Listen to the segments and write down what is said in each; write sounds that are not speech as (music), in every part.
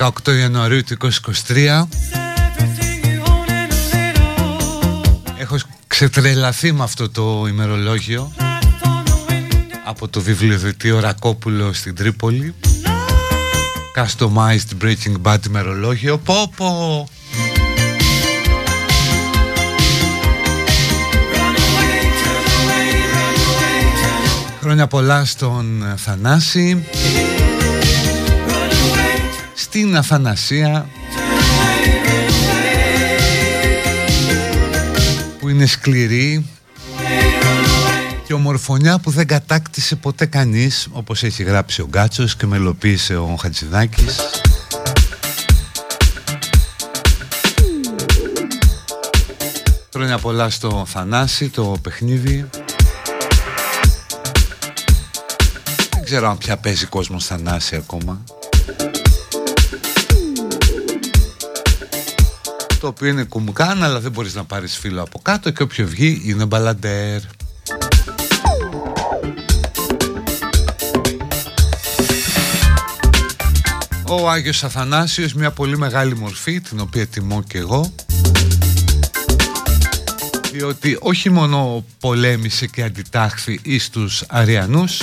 18 Ιανουαρίου του 2023 Έχω ξετρελαθεί με αυτό το ημερολόγιο από το βιβλιοδετείο Ρακόπουλο στην Τρίπολη. Customized Breaking Bad ημερολόγιο. Πω πω. Χρόνια πολλά στον Θανάση στην Αθανασία που είναι σκληρή και ομορφωνιά που δεν κατάκτησε ποτέ κανείς όπως έχει γράψει ο Γκάτσος και μελοποίησε ο Χατζηδάκης. Χρόνια πολλά στο Θανάση, το παιχνίδι. Δεν ξέρω αν πια παίζει κόσμος Θανάση ακόμα το οποίο είναι κουμκάν αλλά δεν μπορείς να πάρεις φύλλο από κάτω και όποιο βγει είναι μπαλαντέρ. Ο Άγιος Αθανάσιος, μια πολύ μεγάλη μορφή, την οποία τιμώ και εγώ. Διότι όχι μόνο πολέμησε και αντιτάχθη εις τους Αριανούς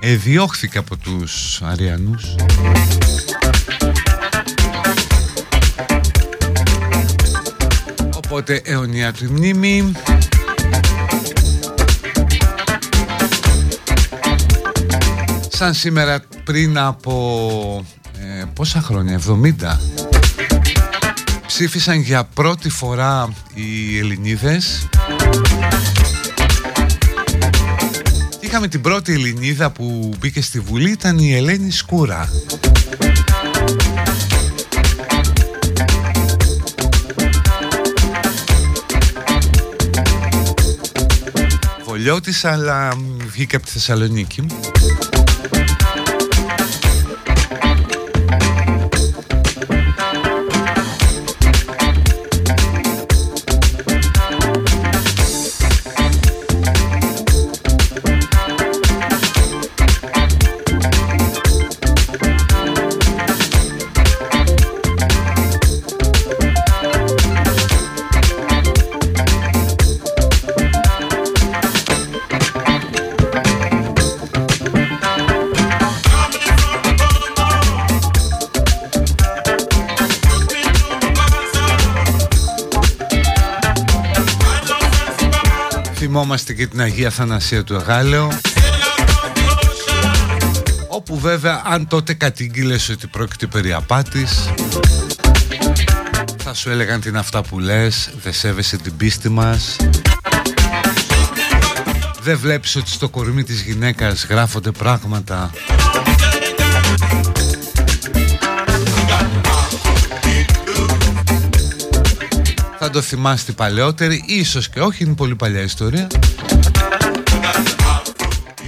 εδιώχθηκε από τους Αριανούς οπότε αιωνία του μνήμη. Σαν σήμερα πριν από ε, πόσα χρόνια, 70 ψήφισαν για πρώτη φορά οι Ελληνίδες. Είχαμε την πρώτη Ελληνίδα που μπήκε στη Βουλή ήταν η Ελένη Σκούρα Βολιώτης αλλά βγήκε από τη Θεσσαλονίκη θυμόμαστε και την Αγία Θανασία του Εγάλεο όπου βέβαια αν τότε κατήγγειλες ότι πρόκειται περί απάτης θα σου έλεγαν την αυτά που λες δεν σέβεσαι την πίστη μας δεν βλέπεις ότι στο κορμί της γυναίκας γράφονται πράγματα Θα το θυμάστε παλαιότεροι, ίσως και όχι, είναι πολύ παλιά ιστορία.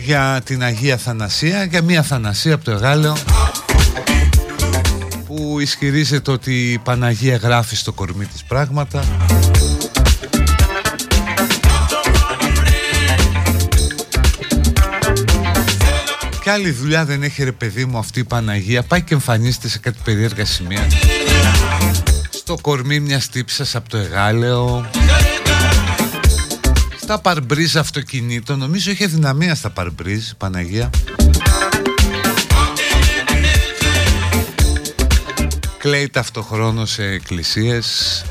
Για την Αγία Θανασία, για μια Θανασία από το Εγάλεο Που ισχυρίζεται ότι η Παναγία γράφει στο κορμί της πράγματα. Και άλλη δουλειά δεν έχει ρε παιδί μου αυτή η Παναγία. Πάει και εμφανίζεται σε κάτι περίεργα σημεία στο κορμί μιας τύψας από το Εγάλεο. Στα παρμπρίζ αυτοκινήτων Νομίζω είχε δυναμία στα παρμπρίζ Παναγία. Κλαίει ταυτοχρόνως σε εκκλησίες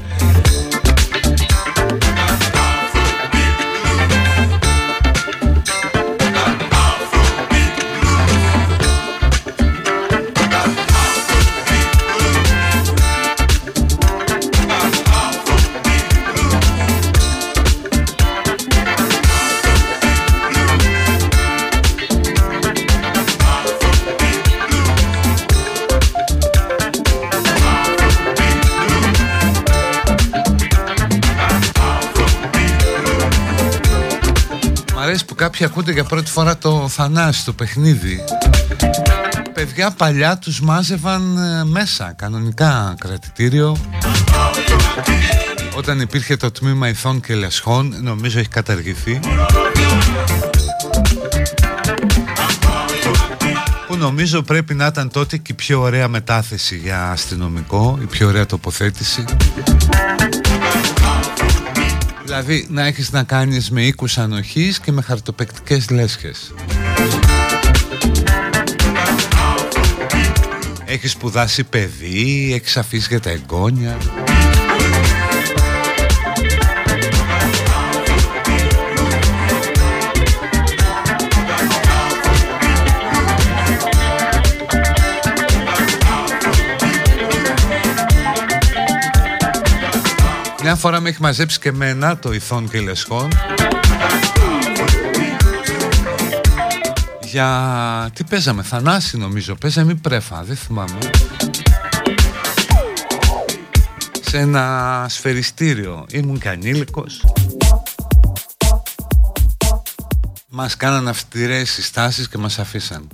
κάποιοι ακούτε για πρώτη φορά το Θανάση, το παιχνίδι. Παιδιά παλιά τους μάζευαν ε, μέσα, κανονικά κρατητήριο. Όταν υπήρχε το τμήμα ηθών και λεσχών, νομίζω έχει καταργηθεί. Που νομίζω πρέπει να ήταν τότε και η πιο ωραία μετάθεση για αστυνομικό, η πιο ωραία τοποθέτηση Δηλαδή να έχεις να κάνεις με οίκους ανοχής και με χαρτοπεκτικές λέσχες. Έχεις σπουδάσει παιδί, έχεις αφήσει για τα εγγόνια Μια φορά με έχει μαζέψει και εμένα το ηθόν και λεσχόν Για... Τι παίζαμε, Θανάση νομίζω, παίζαμε πρέφα, δεν θυμάμαι. Σε ένα σφαιριστήριο, ήμουν και ανήλικος. Μας κάναν αυστηρές συστάσεις και μας αφήσαν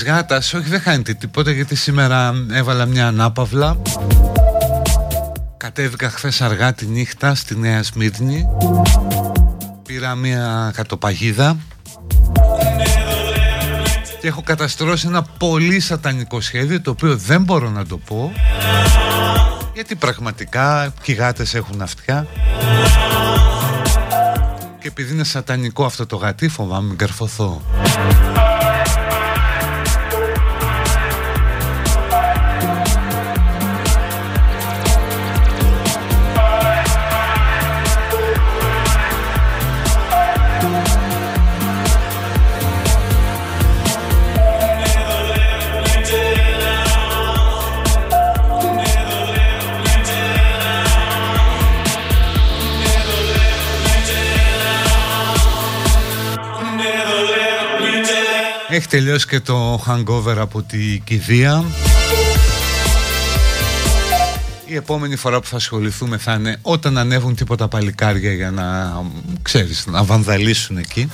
της γάτας. Όχι δεν χάνεται τίποτα γιατί σήμερα έβαλα μια ανάπαυλα. Κατέβηκα χθες αργά τη νύχτα στη Νέα Σμύρνη. Πήρα μια κατοπαγίδα. Και έχω καταστρώσει ένα πολύ σατανικό σχέδιο το οποίο δεν μπορώ να το πω. Γιατί πραγματικά και οι γάτες έχουν αυτιά. Και επειδή είναι σατανικό αυτό το γατί φοβάμαι μην καρφωθώ τελειώσει και το hangover από τη κηδεία. Η επόμενη φορά που θα ασχοληθούμε θα είναι όταν ανέβουν τίποτα παλικάρια για να, ξέρεις, να βανδαλίσουν εκεί.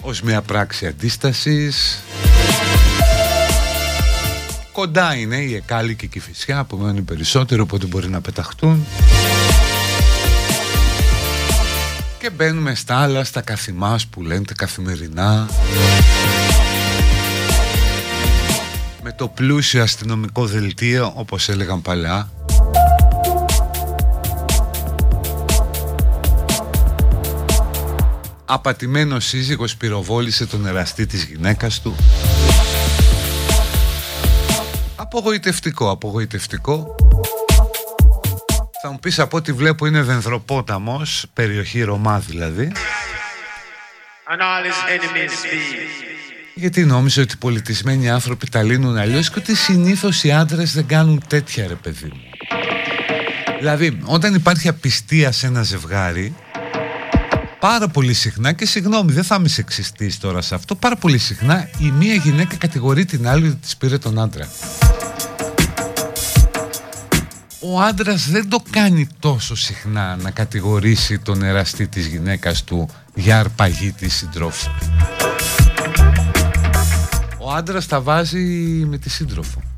Ως μια πράξη αντίστασης. Κοντά είναι η Εκάλη και η Κηφισιά που μένουν περισσότερο οπότε μπορεί να πεταχτούν και μπαίνουμε στα άλλα, στα καθημάς που λένε καθημερινά. Με το πλούσιο αστυνομικό δελτίο όπως έλεγαν παλιά. Απατημένο σύζυγος πυροβόλησε τον εραστή της γυναίκας του. Απογοητευτικό, απογοητευτικό θα μου πεις από ό,τι βλέπω είναι Δενδροπόταμος, περιοχή Ρωμά δηλαδή. Γιατί νόμιζα ότι οι πολιτισμένοι άνθρωποι τα λύνουν αλλιώς και ότι συνήθως οι άντρες δεν κάνουν τέτοια ρε παιδί μου. Δηλαδή, όταν υπάρχει απιστία σε ένα ζευγάρι, πάρα πολύ συχνά, και συγγνώμη, δεν θα είμαι σεξιστής τώρα σε αυτό, πάρα πολύ συχνά η μία γυναίκα κατηγορεί την άλλη ότι της πήρε τον άντρα ο άντρας δεν το κάνει τόσο συχνά να κατηγορήσει τον εραστή της γυναίκας του για αρπαγή της συντρόφου. Ο άντρας τα βάζει με τη σύντροφο.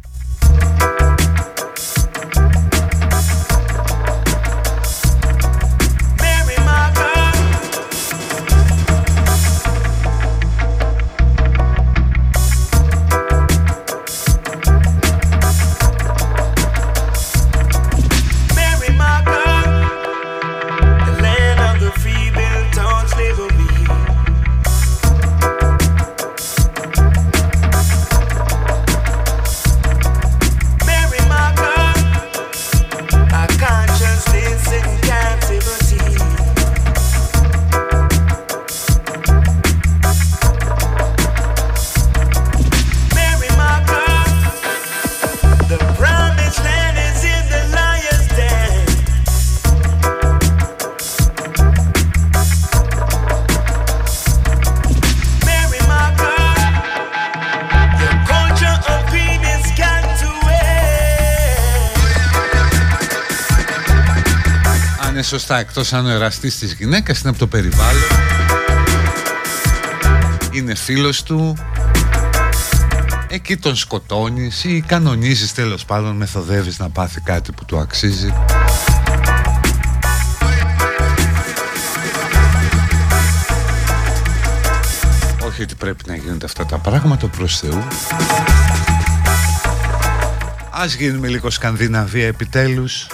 Σωστά εκτός αν ο εραστής της γυναίκας είναι από το περιβάλλον είναι φίλος του εκεί τον σκοτώνεις ή κανονίζεις τέλος πάντων μεθοδεύεις να πάθει κάτι που του αξίζει. Όχι ότι πρέπει να γίνονται αυτά τα πράγματα προς Θεού. Ας γίνουμε λίγο Σκανδιναβία επιτέλους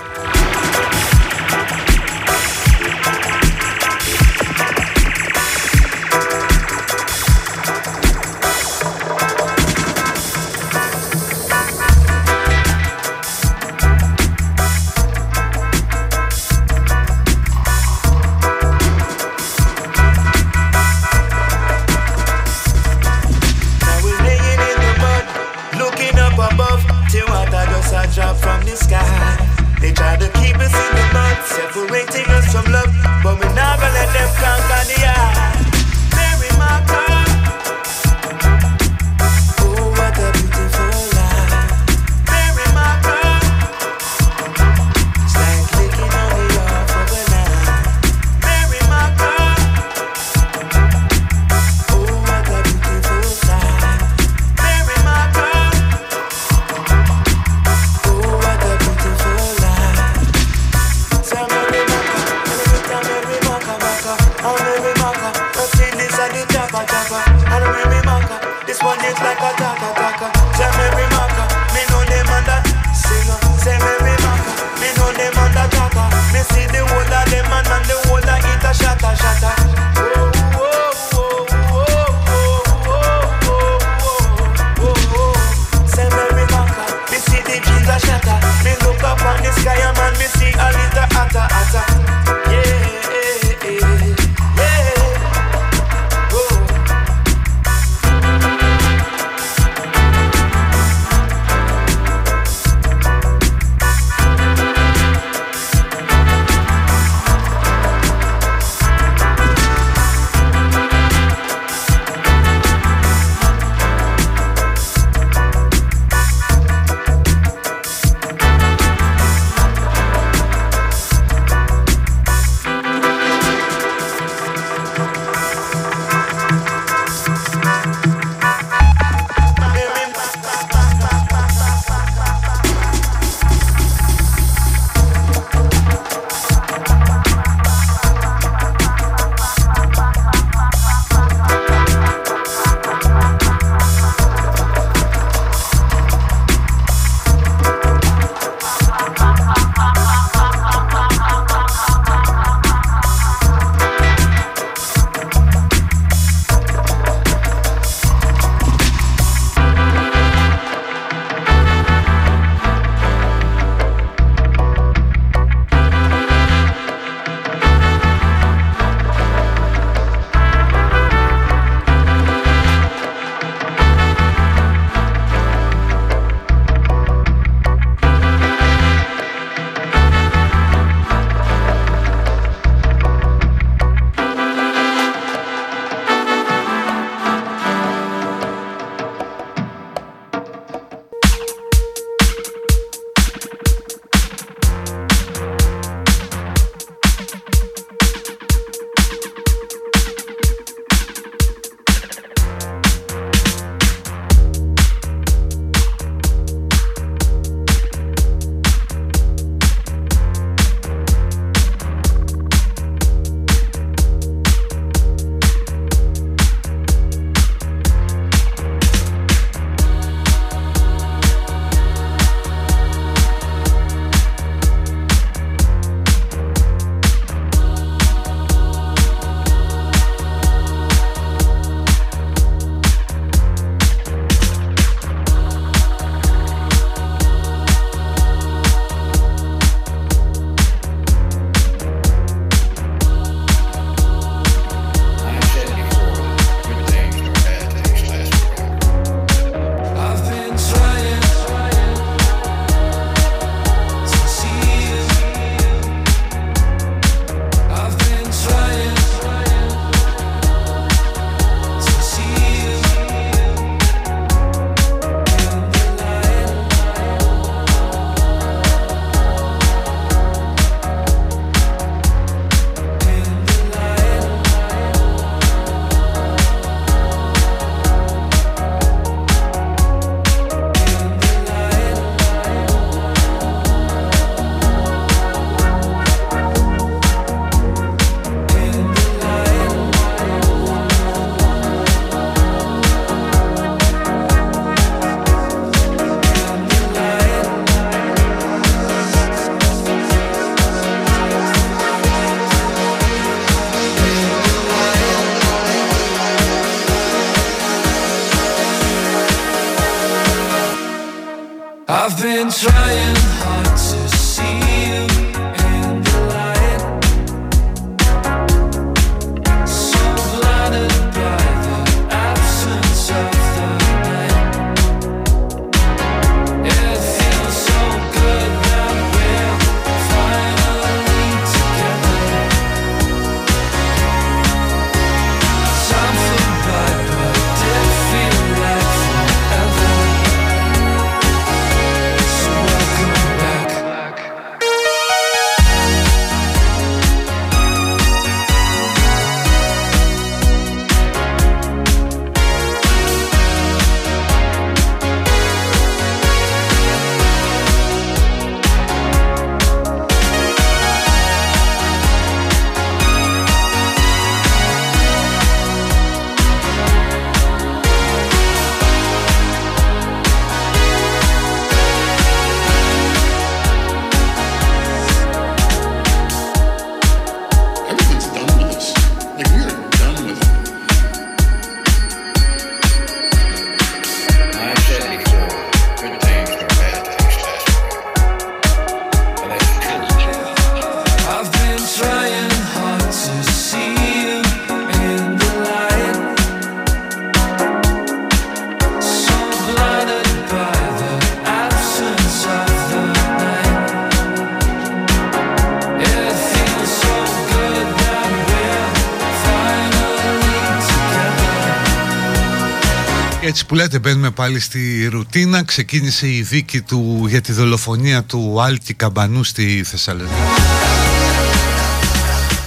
που λέτε μπαίνουμε πάλι στη ρουτίνα. Ξεκίνησε η δίκη του για τη δολοφονία του Άλκη Καμπανού στη Θεσσαλονίκη.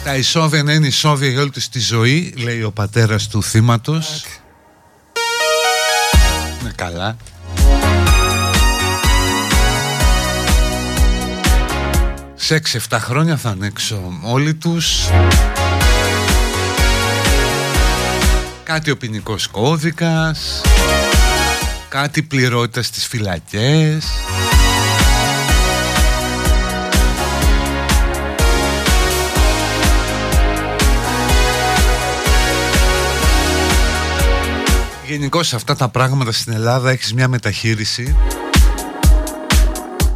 Τα ισόβια να είναι ισόβια για όλη τους τη ζωή Λέει ο πατέρας του θύματος. Είναι καλά. Σε 6-7 χρόνια θα ανέξω όλοι τους Κάτι ο ποινικός κώδικας Κάτι πληρότητας στις φυλακές. Γενικώ αυτά τα πράγματα στην Ελλάδα έχεις μια μεταχείριση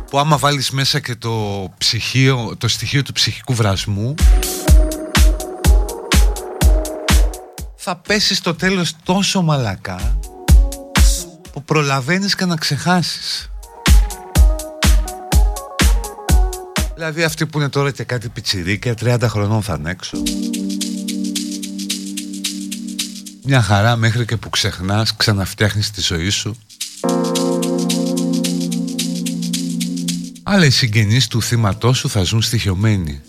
που άμα βάλεις μέσα και το, ψυχείο, το στοιχείο του ψυχικού βρασμού θα πέσει στο τέλος τόσο μαλακά που προλαβαίνεις και να ξεχάσεις. Δηλαδή αυτοί που είναι τώρα και κάτι πιτσιρίκια 30 χρονών θα έξω. Μια χαρά μέχρι και που ξεχνάς ξαναφτιάχνεις τη ζωή σου. Αλλά οι συγγενείς του θύματός σου θα ζουν στοιχειωμένοι.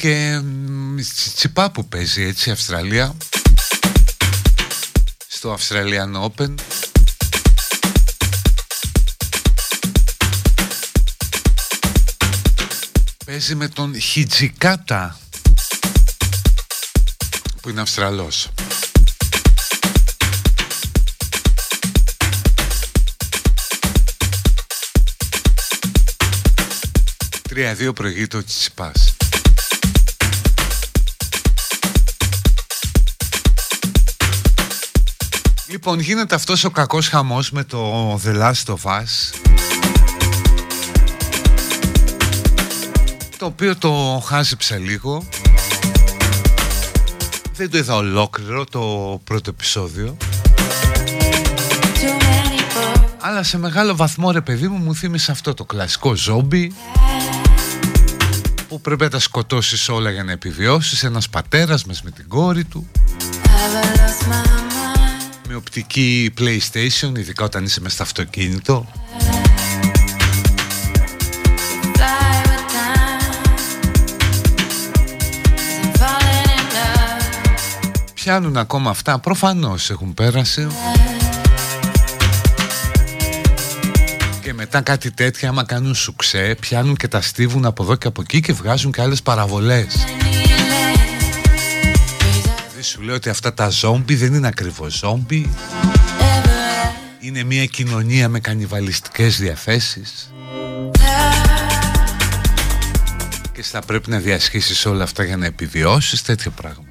Και τσιπά που παίζει έτσι Αυστραλία στο Australian Open Παίζει με τον Χιτζικάτα που είναι Αυστραλός. Τρία-δύο προηγείται ο Τσιπάς. Λοιπόν, γίνεται αυτός ο κακός χαμός με το The Last of Us. Το οποίο το χάζεψα λίγο. Δεν το είδα ολόκληρο το πρώτο επεισόδιο. Αλλά σε μεγάλο βαθμό ρε παιδί μου μου θύμισε αυτό το κλασικό ζόμπι που πρέπει να τα σκοτώσεις όλα για να επιβιώσεις. Ένας πατέρας μες με την κόρη του. Με οπτική PlayStation ειδικά όταν είσαι μες στο αυτοκίνητο. Πιάνουν ακόμα αυτά προφανώς έχουν πέρασει και μετά κάτι τέτοια άμα κάνουν σουξέ πιάνουν και τα στίβουν από εδώ και από εκεί και βγάζουν και άλλες παραβολές. Δεν σου λέω ότι αυτά τα ζόμπι δεν είναι ακριβώς ζόμπι είναι μια κοινωνία με κανιβαλιστικές διαθέσεις. Και θα πρέπει να διασχίσεις όλα αυτά για να επιβιώσεις τέτοιο πράγμα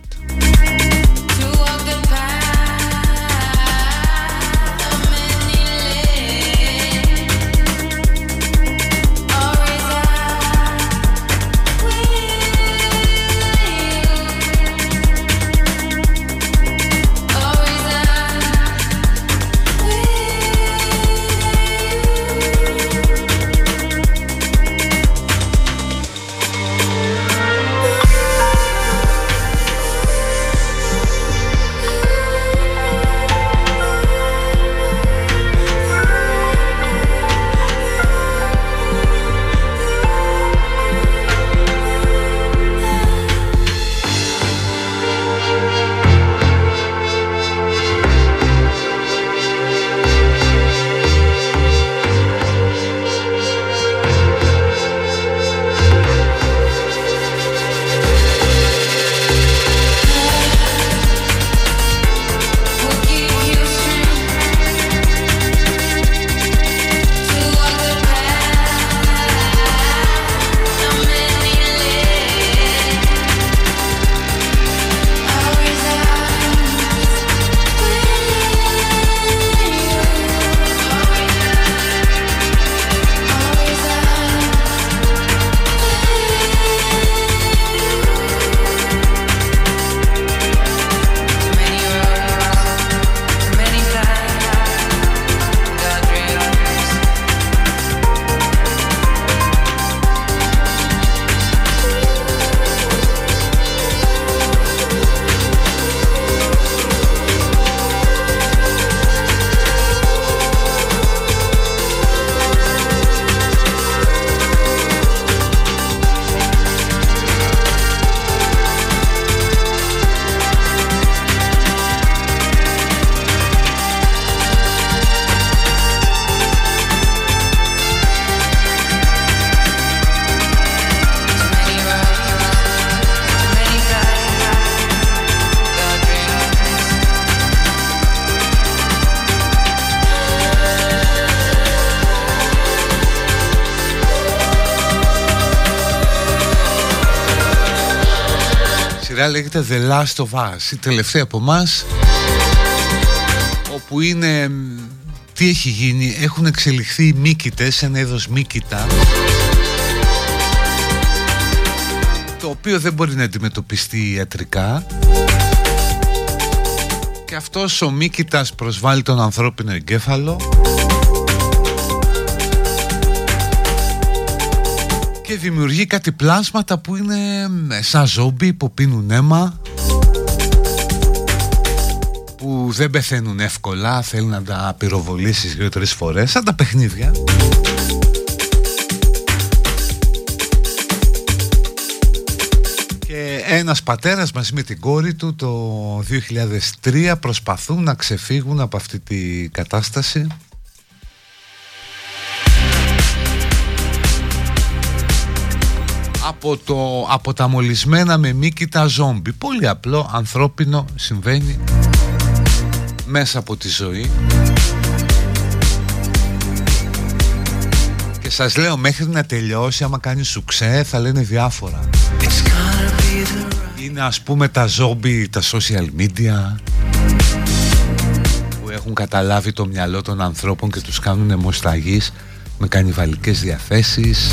λέγεται The Last of Us, η τελευταία από εμάς, όπου είναι... Τι έχει γίνει, έχουν εξελιχθεί οι μύκητες, ένα είδος μύκητα το οποίο δεν μπορεί να αντιμετωπιστεί ιατρικά. Και αυτός ο μύκητας προσβάλλει τον ανθρώπινο εγκέφαλο και δημιουργεί κάτι πλάσματα που είναι σαν ζόμπι που πίνουν αίμα που δεν πεθαίνουν εύκολα θέλουν να τα πυροβολήσεις δύο-τρεις φορές σαν τα παιχνίδια. Ένας πατέρας μαζί με την κόρη του το 2003 προσπαθούν να ξεφύγουν από αυτή τη κατάσταση από, το, από τα μολυσμένα με μήκητα ζόμπι. Πολύ απλό, ανθρώπινο, συμβαίνει μέσα από τη ζωή. Και σας λέω μέχρι να τελειώσει άμα κάνει σουξέ θα λένε διάφορα. Είναι ας πούμε τα ζόμπι, τα social media που έχουν καταλάβει το μυαλό των ανθρώπων και τους κάνουν αιμοσταγείς με κανιβαλικές διαθέσεις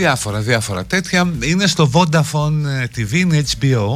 Διάφορα, διάφορα τέτοια. Είναι στο Vodafone TV, είναι HBO.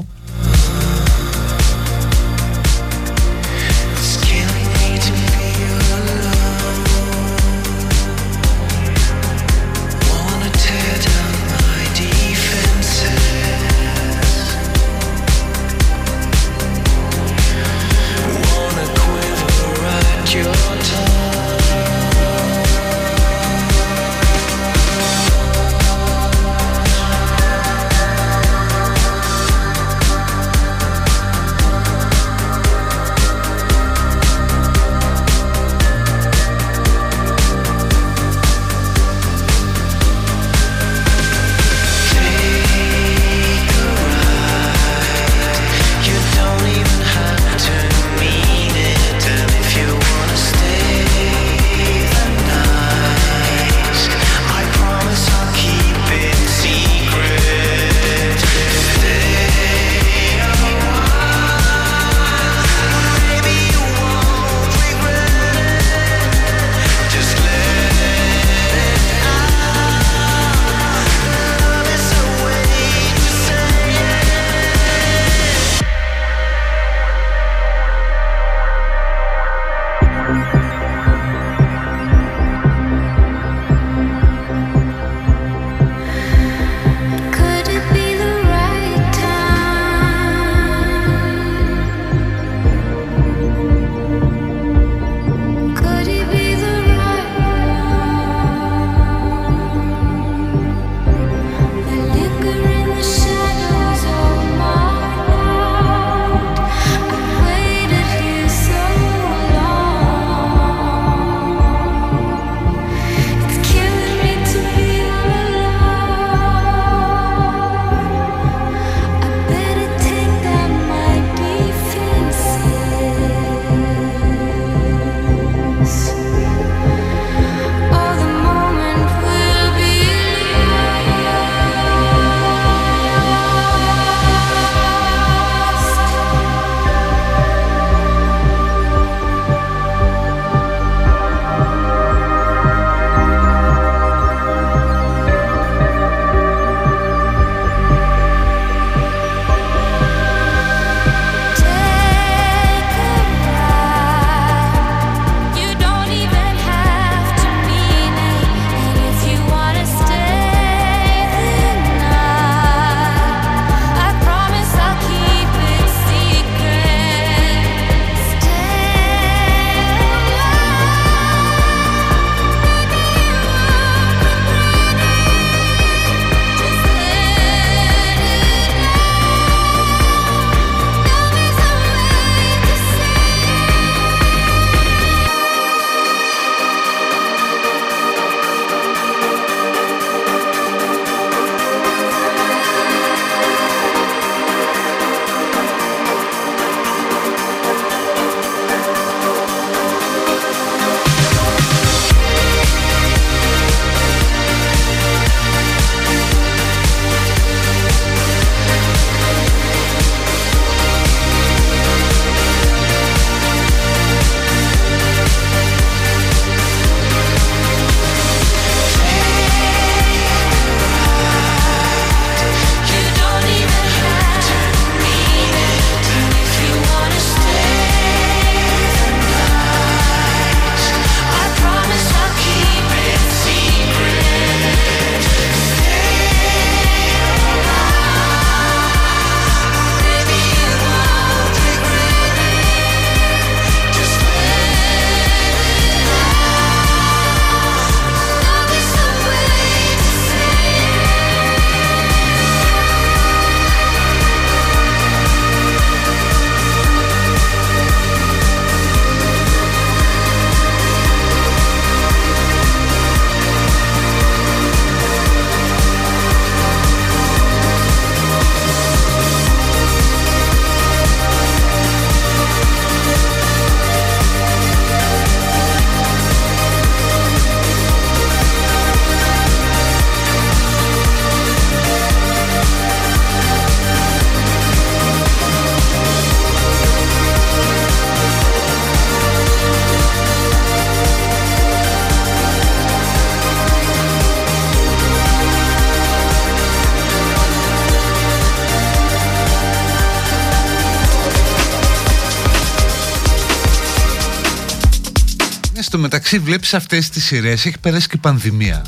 Μεταξύ βλέπεις αυτές τις σειρές, έχει περάσει και η πανδημία.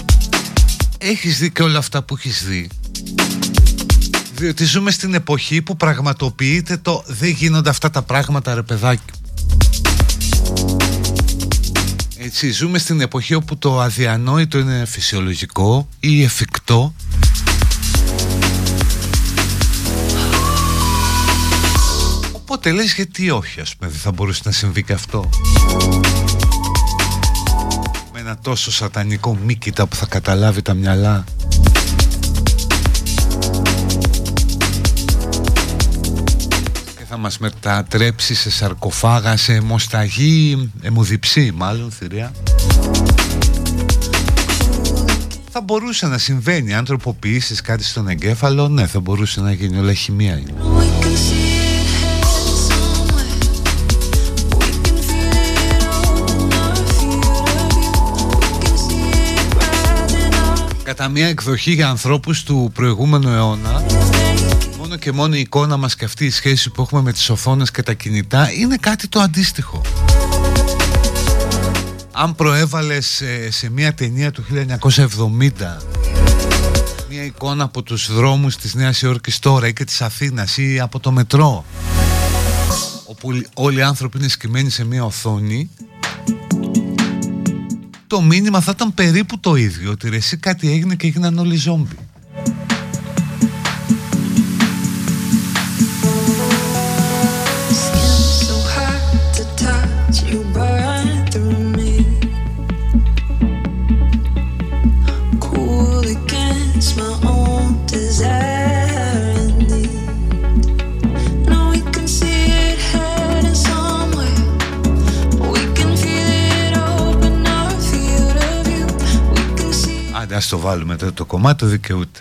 Έχεις δει και όλα αυτά που έχεις δει; Διότι ζούμε στην εποχή που πραγματοποιείται το δεν γίνονται αυτά τα πράγματα ρε παιδάκι. Έτσι, ζούμε στην εποχή όπου το αδιανόητο είναι φυσιολογικό ή εφικτό Οπότε λες γιατί όχι ας πούμε δεν θα μπορούσε να συμβεί και αυτό Με ένα τόσο σατανικό μήκητα που θα καταλάβει τα μυαλά Και θα μας μετατρέψει σε σαρκοφάγα, σε αιμοσταγή, αιμοδιψή μάλλον θηρία θα μπορούσε να συμβαίνει αν τροποποιήσεις κάτι στον εγκέφαλο ναι θα μπορούσε να γίνει όλα χημεία είναι. Κατά μια εκδοχή για ανθρώπους του προηγούμενου αιώνα Μόνο και μόνο η εικόνα μας και αυτή η σχέση που έχουμε με τις οθόνες και τα κινητά Είναι κάτι το αντίστοιχο. Αν προέβαλες σε, σε μια ταινία του 1970 Μια εικόνα από τους δρόμους της Νέας Υόρκης τώρα ή και της Αθήνας ή από το μετρό Όπου όλοι οι άνθρωποι είναι σκημένοι σε μια οθόνη το μήνυμα θα ήταν περίπου το ίδιο ότι ρε, εσύ κάτι έγινε και έγιναν όλοι ζόμπι ας το βάλουμε τώρα το κομμάτι το δικαιούται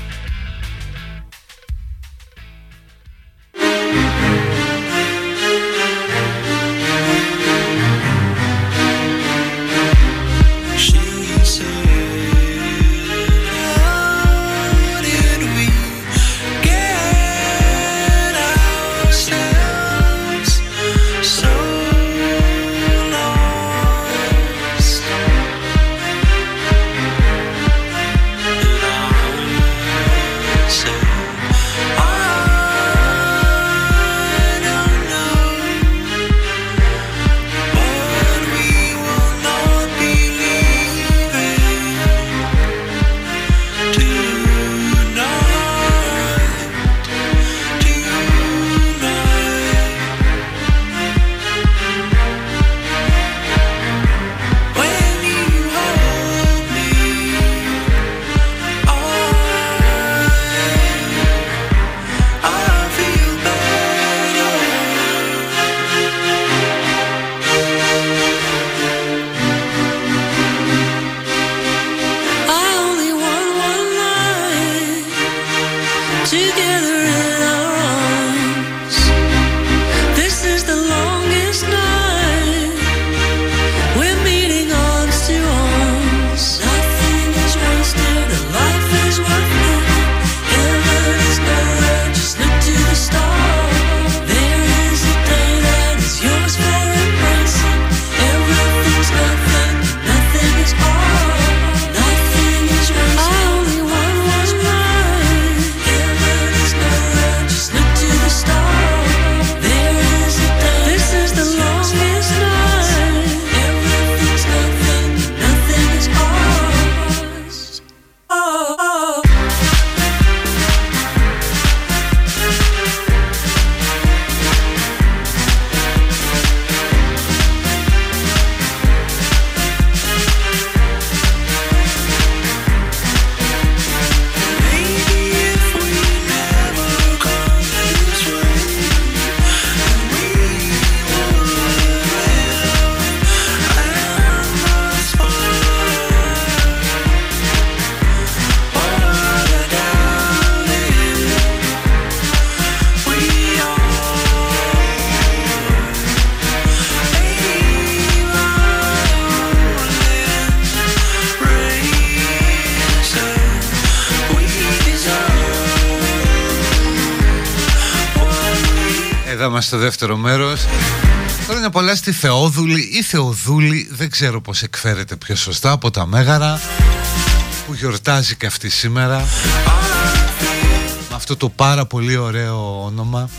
Στο δεύτερο μέρος. Χρόνια πολλά στη Θεόδουλη ή Θεοδούλη Δεν ξέρω πως εκφέρεται πιο σωστά από τα Μέγαρα Που γιορτάζει και αυτή σήμερα Με αυτό το πάρα πολύ ωραίο όνομα.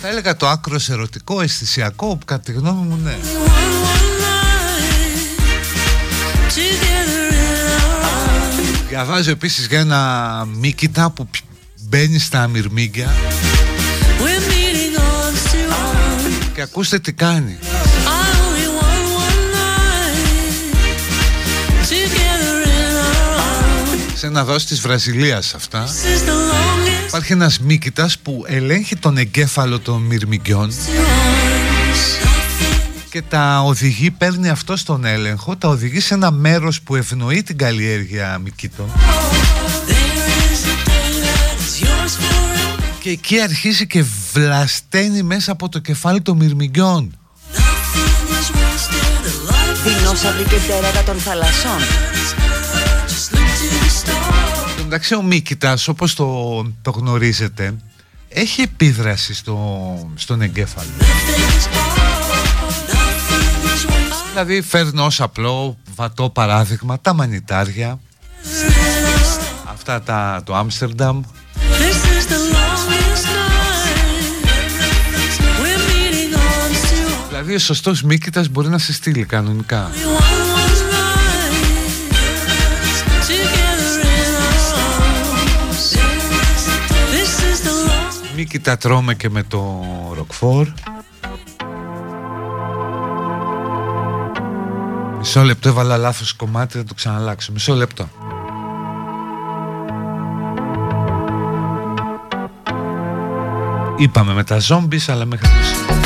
Θα έλεγα το άκρος ερωτικό, αισθησιακό που κατά τη γνώμη μου ναι. One, one night together in our arms. Διαβάζω επίσης για ένα μίκητα που π- μπαίνεις στα μυρμήγκια We're meeting arms to arms. Και ακούστε τι κάνει I only want one night together in our arms. Σε ένα δόση της Βραζιλίας αυτά This is the longest Υπάρχει ένας μίκητας που ελέγχει τον εγκέφαλο των μυρμηγκιών to arms. Nothing και τα οδηγεί, παίρνει αυτό στον έλεγχο, τα οδηγεί σε ένα μέρος που ευνοεί την καλλιέργεια μυκήτων και εκεί αρχίζει και βλασταίνει μέσα από το κεφάλι των μυρμηγκιών. Nothing is wasted. The life is Δεινόσαυροι και τέρατα των θαλασσών. just look to the stars. Εν τω μεταξύ ο μύκητας όπως το, το γνωρίζετε έχει επίδραση στο, στον εγκέφαλο. Nothing is all. Nothing is wasted. Δηλαδή φέρνω ως απλό βατό παράδειγμα τα μανιτάρια αυτά τα, το Άμστερνταμ Δηλαδή ο σωστός μύκητας μπορεί να σε στείλει κανονικά We want one night together in our arms. This is the longest. Μύκητα τρώμε και με το ροκφόρ Μισό λεπτό έβαλα λάθος κομμάτι, θα το ξαναλλάξω Μισό λεπτό Είπαμε με τα ζόμπις αλλά μέχρι τώρα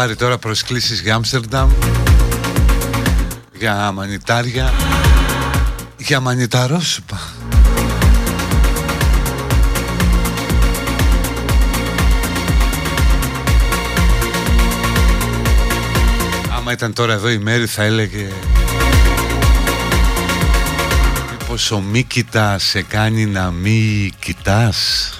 πάρει τώρα προσκλήσεις για Άμστερνταμ Για μανιτάρια Για μανιταρόσουπα. Άμα ήταν τώρα εδώ η Μέρη θα έλεγε Μήπως ο μη κοιτά σε κάνει να μη κοιτάς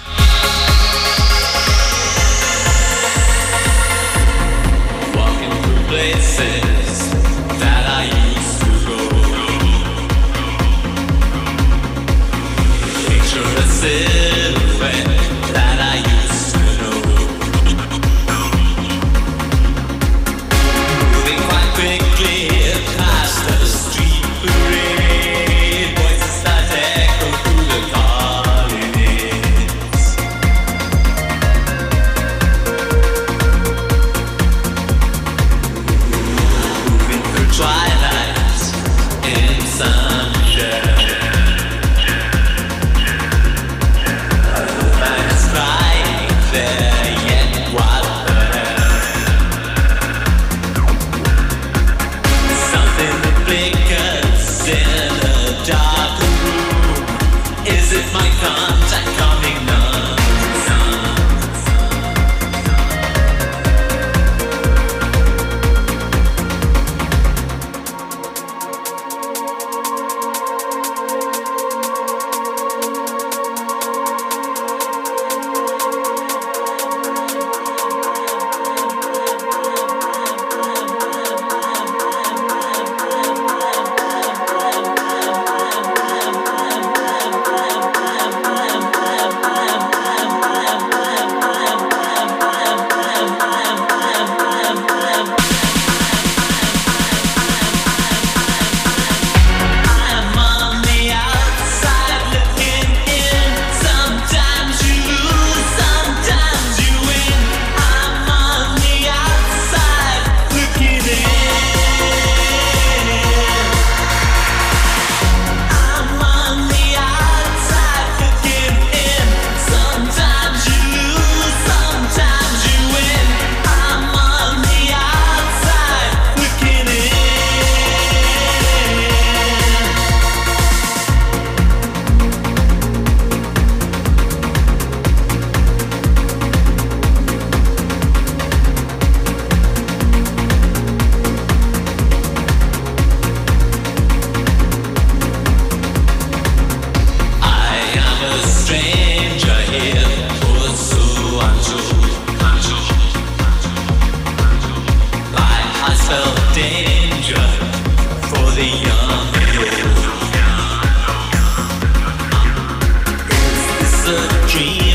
a dream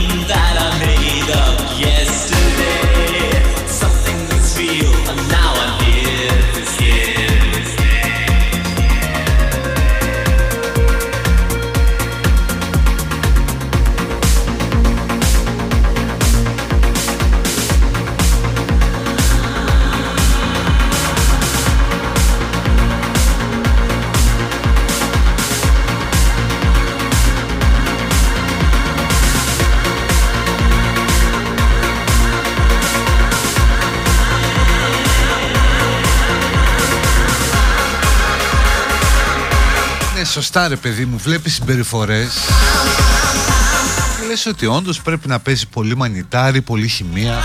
σωστά ρε παιδί μου Βλέπεις συμπεριφορές. Και λες ότι όντως πρέπει να παίζει πολύ μανιτάρι Πολύ χημεία.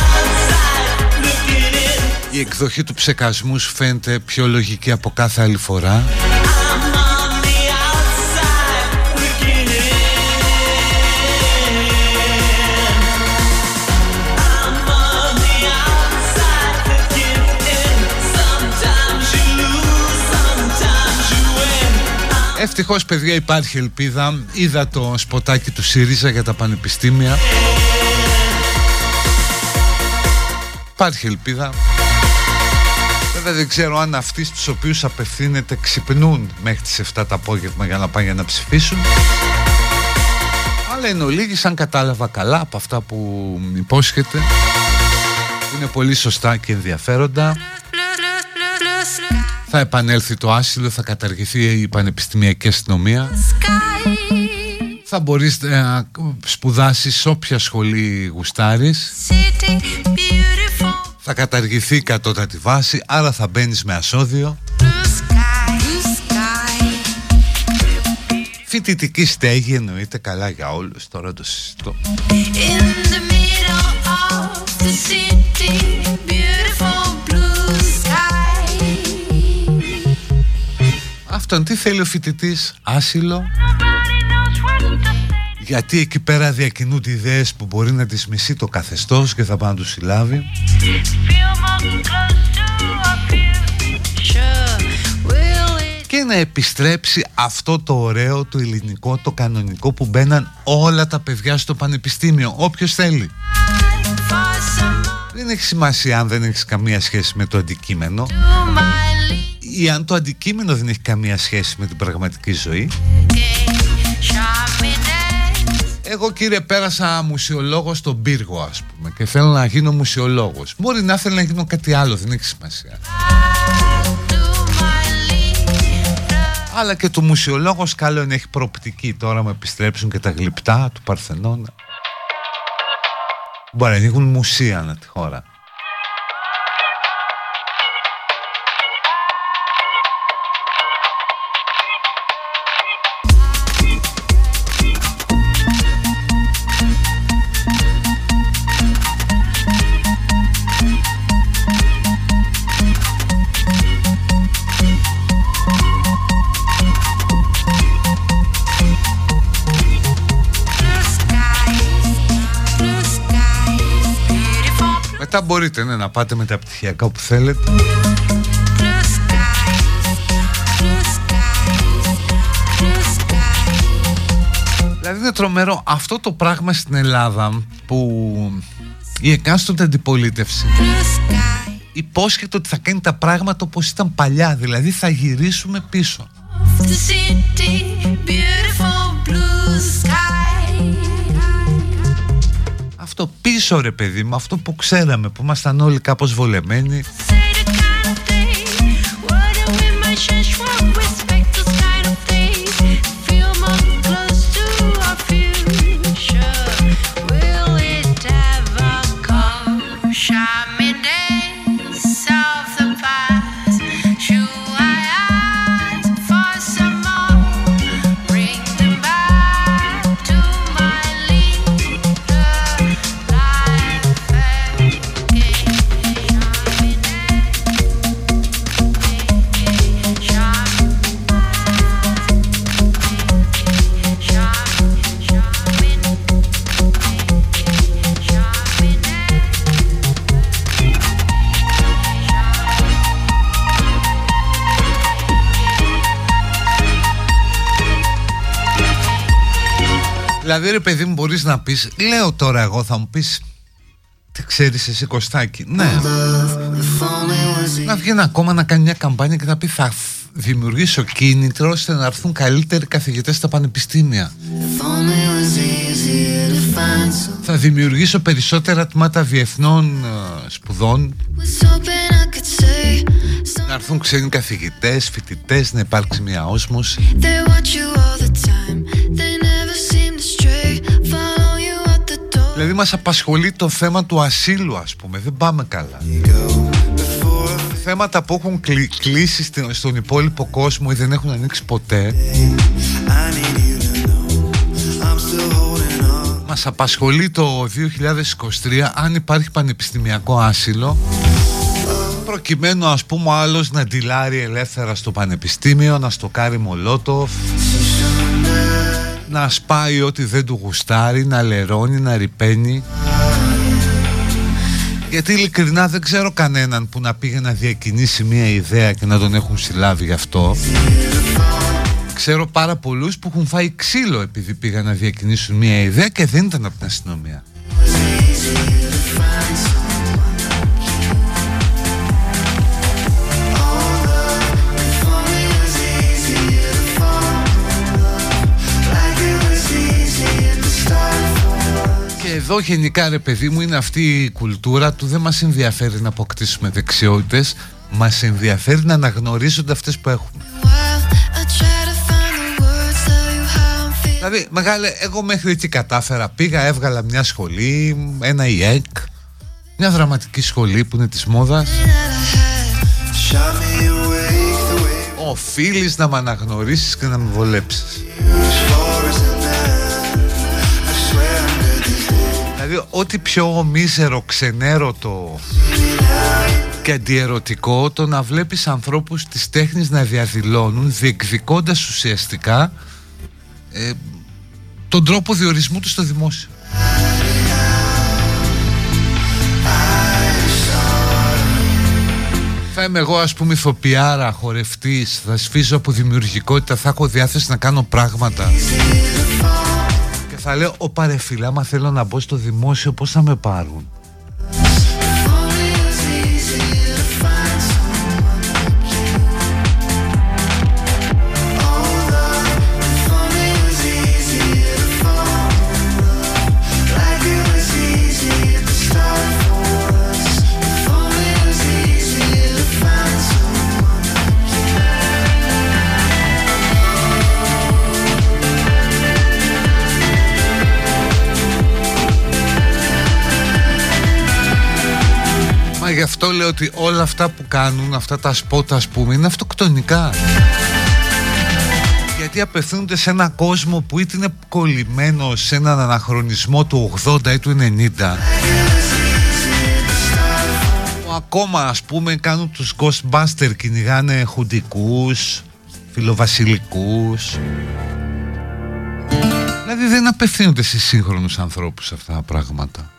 Η εκδοχή του ψεκασμού σου φαίνεται πιο λογική από κάθε άλλη φορά win. Ευτυχώς παιδιά υπάρχει ελπίδα. Είδα το σποτάκι του ΣΥΡΙΖΑ για τα πανεπιστήμια. Υπάρχει ελπίδα. Βέβαια δεν ξέρω αν αυτοί στους οποίους απευθύνεται ξυπνούν μέχρι τις 7 το απόγευμα για να πάνε για να ψηφίσουν. Αλλά εν ολίγη σαν κατάλαβα καλά από αυτά που υπόσχεται. Είναι πολύ σωστά και ενδιαφέροντα Θα επανέλθει το άσυλο, θα καταργηθεί η πανεπιστημιακή αστυνομία Θα μπορείς να σπουδάσεις σε όποια σχολή γουστάρεις θα καταργηθεί η κατώτατη βάση, άρα θα μπαίνεις με ασώδιο. Blue sky, blue sky. Φοιτητική στέγη εννοείται καλά για όλους, τώρα το συζητώ. In the middle of the city, Αυτόν τι θέλει ο φοιτητής, άσυλο; Γιατί εκεί πέρα διακινούνται ιδέες που μπορεί να τις μισεί το καθεστώς και θα πάει να τους συλλάβει; Sure, will it? Και να επιστρέψει αυτό το ωραίο, το ελληνικό, το κανονικό που μπαίναν όλα τα παιδιά στο πανεπιστήμιο, όποιος θέλει. For some more Δεν έχει σημασία αν δεν έχεις καμία σχέση με το αντικείμενο to my league. Ή αν το αντικείμενο δεν έχει καμία σχέση με την πραγματική ζωή. Charming Εγώ κύριε πέρασα μουσιολόγος στον πύργο ας πούμε και θέλω να γίνω μουσιολόγος. Μπορεί να θέλω να γίνω κάτι άλλο, δεν έχει σημασία. to my league. Αλλά και το μουσιολόγος καλό είναι έχει προοπτική τώρα με επιστρέψουν και τα γλυπτά του Παρθενώνα. Μπορεί να ανοίγουν μουσεία ανά τη χώρα. Beautiful Μετά μπορείτε ναι, να πάτε με τα πτυχιακά που θέλετε. blue skies, blue skies, blue skies. Δηλαδή είναι τρομερό αυτό το πράγμα στην Ελλάδα που η εκάστοτε αντιπολίτευση Blue sky, υπόσχεται ότι θα κάνει τα πράγματα όπως ήταν παλιά, δηλαδή θα γυρίσουμε πίσω. the city, πίσω ρε παιδί μου, αυτό που ξέραμε, που ήμασταν όλοι κάπως βολεμένοι Δηλαδή ρε παιδί μου μπορείς να πεις, λέω τώρα εγώ θα μου πεις τι ξέρεις εσύ Κωστάκη Ναι Να βγει ένα κόμμα να κάνει μια καμπάνια και θα πει θα φ- δημιουργήσω κίνητρο ώστε να έρθουν καλύτεροι καθηγητές στα πανεπιστήμια Θα δημιουργήσω περισσότερα τμήματα διεθνών ε, σπουδών Να έρθουν ξένοι καθηγητές, φοιτητές, να υπάρξει μια όσμωση Δηλαδή μας απασχολεί το θέμα του ασύλου ας πούμε. Δεν πάμε καλά. Θέματα που έχουν κλει- κλείσει στην- στον υπόλοιπο κόσμο ή δεν έχουν ανοίξει ποτέ. Μας απασχολεί το 2023 αν υπάρχει πανεπιστημιακό άσυλο προκειμένου ας πούμε ο άλλος να ντυλάρει ελεύθερα στο πανεπιστήμιο να στοκάρει μολότοφ να σπάει ό,τι δεν του γουστάρει να λερώνει, να ρηπαίνει γιατί ειλικρινά δεν ξέρω κανέναν που να πήγε να διακινήσει μια ιδέα και να τον έχουν συλλάβει γι' αυτό Ξέρω πάρα πολλούς που έχουν φάει ξύλο επειδή πήγαν να διακινήσουν μια ιδέα και δεν ήταν από την αστυνομία. εδώ γενικά ρε παιδί μου είναι αυτή η κουλτούρα του δεν μας ενδιαφέρει να αποκτήσουμε δεξιότητες μας ενδιαφέρει να αναγνωρίζονται αυτές που έχουμε Δηλαδή, μεγάλε, εγώ μέχρι εκεί κατάφερα. Πήγα, έβγαλα μια σχολή, ένα ΙΕΚ, μια δραματική σχολή που είναι της μόδας. Οφείλεις να με αναγνωρίσεις και να με βολέψεις. Δηλαδή, ό,τι πιο μίζερο ξενέρωτο και αντιερωτικό το να βλέπεις ανθρώπους της τέχνης να διαδηλώνουν διεκδικώντας ουσιαστικά ε, τον τρόπο διορισμού τους στο δημόσιο. Θα είμαι εγώ ας πούμε ηθοποιάρα, χορευτής, θα σφίζω από δημιουργικότητα, θα έχω διάθεση να κάνω πράγματα θα λέω, ο παρεφίλα, άμα θέλω να μπω στο δημόσιο, πώς θα με πάρουν; Γι' αυτό λέω ότι όλα αυτά που κάνουν, αυτά τα σπότα ας πούμε, είναι αυτοκτονικά. Γιατί απευθύνονται σε ένα κόσμο που είτε είναι κολλημένο σε έναν αναχρονισμό του 80 ή του 90 που ακόμα ας πούμε κάνουν τους Ghostbusters κυνηγάνε χουντικούς, φιλοβασιλικούς Δηλαδή δεν απευθύνονται σε σύγχρονους ανθρώπους αυτά τα πράγματα.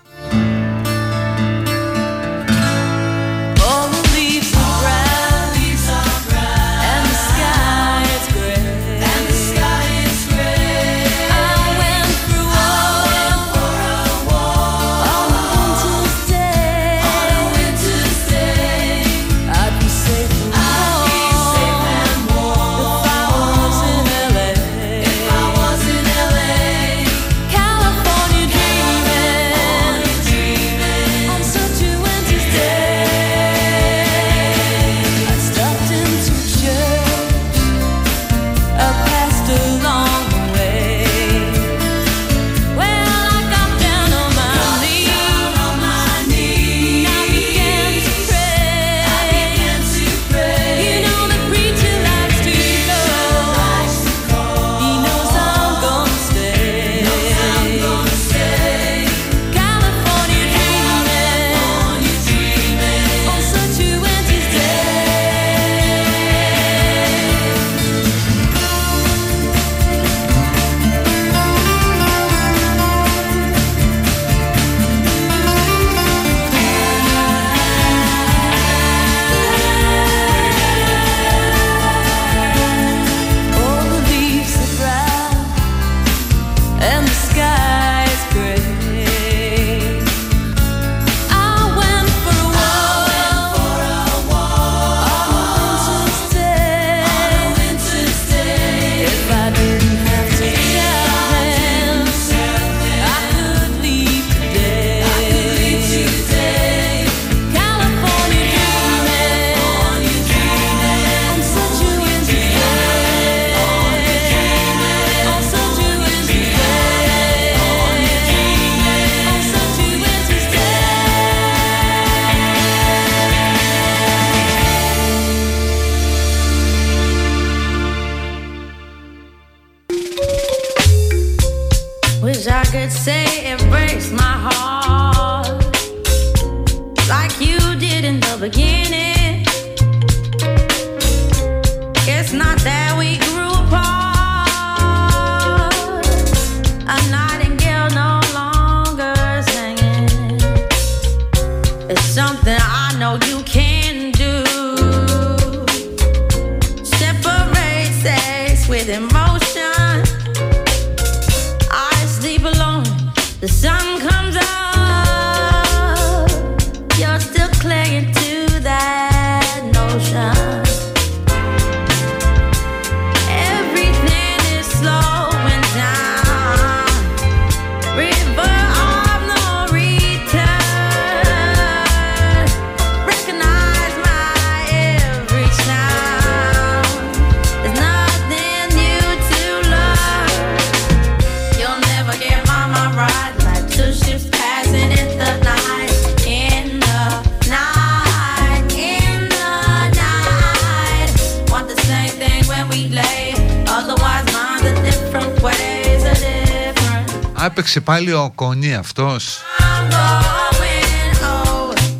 Έπαιξε πάλι ο Κονί αυτός.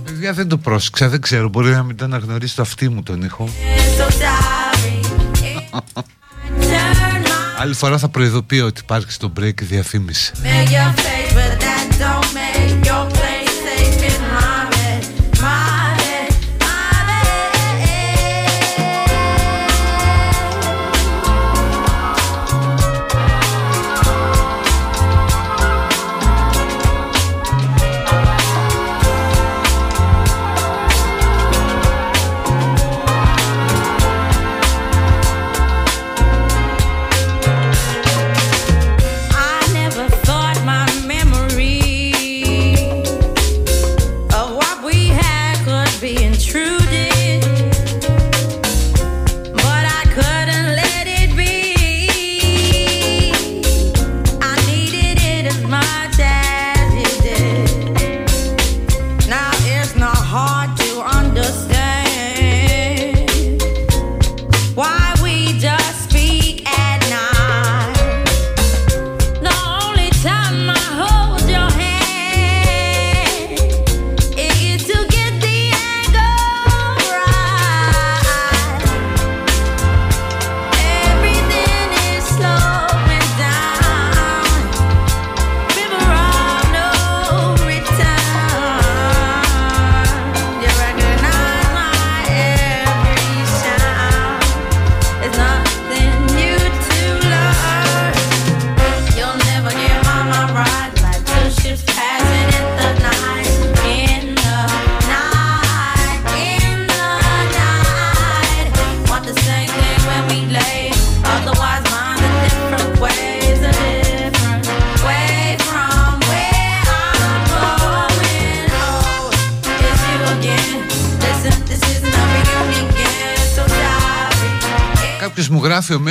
Παιδιά δεν το πρόσεξα, δεν ξέρω, μπορεί να μην το αναγνωρίσει το αυτί μου τον ήχο. (laughs) Άλλη φορά θα προειδοποιώ ότι υπάρχει στο break διαφήμιση.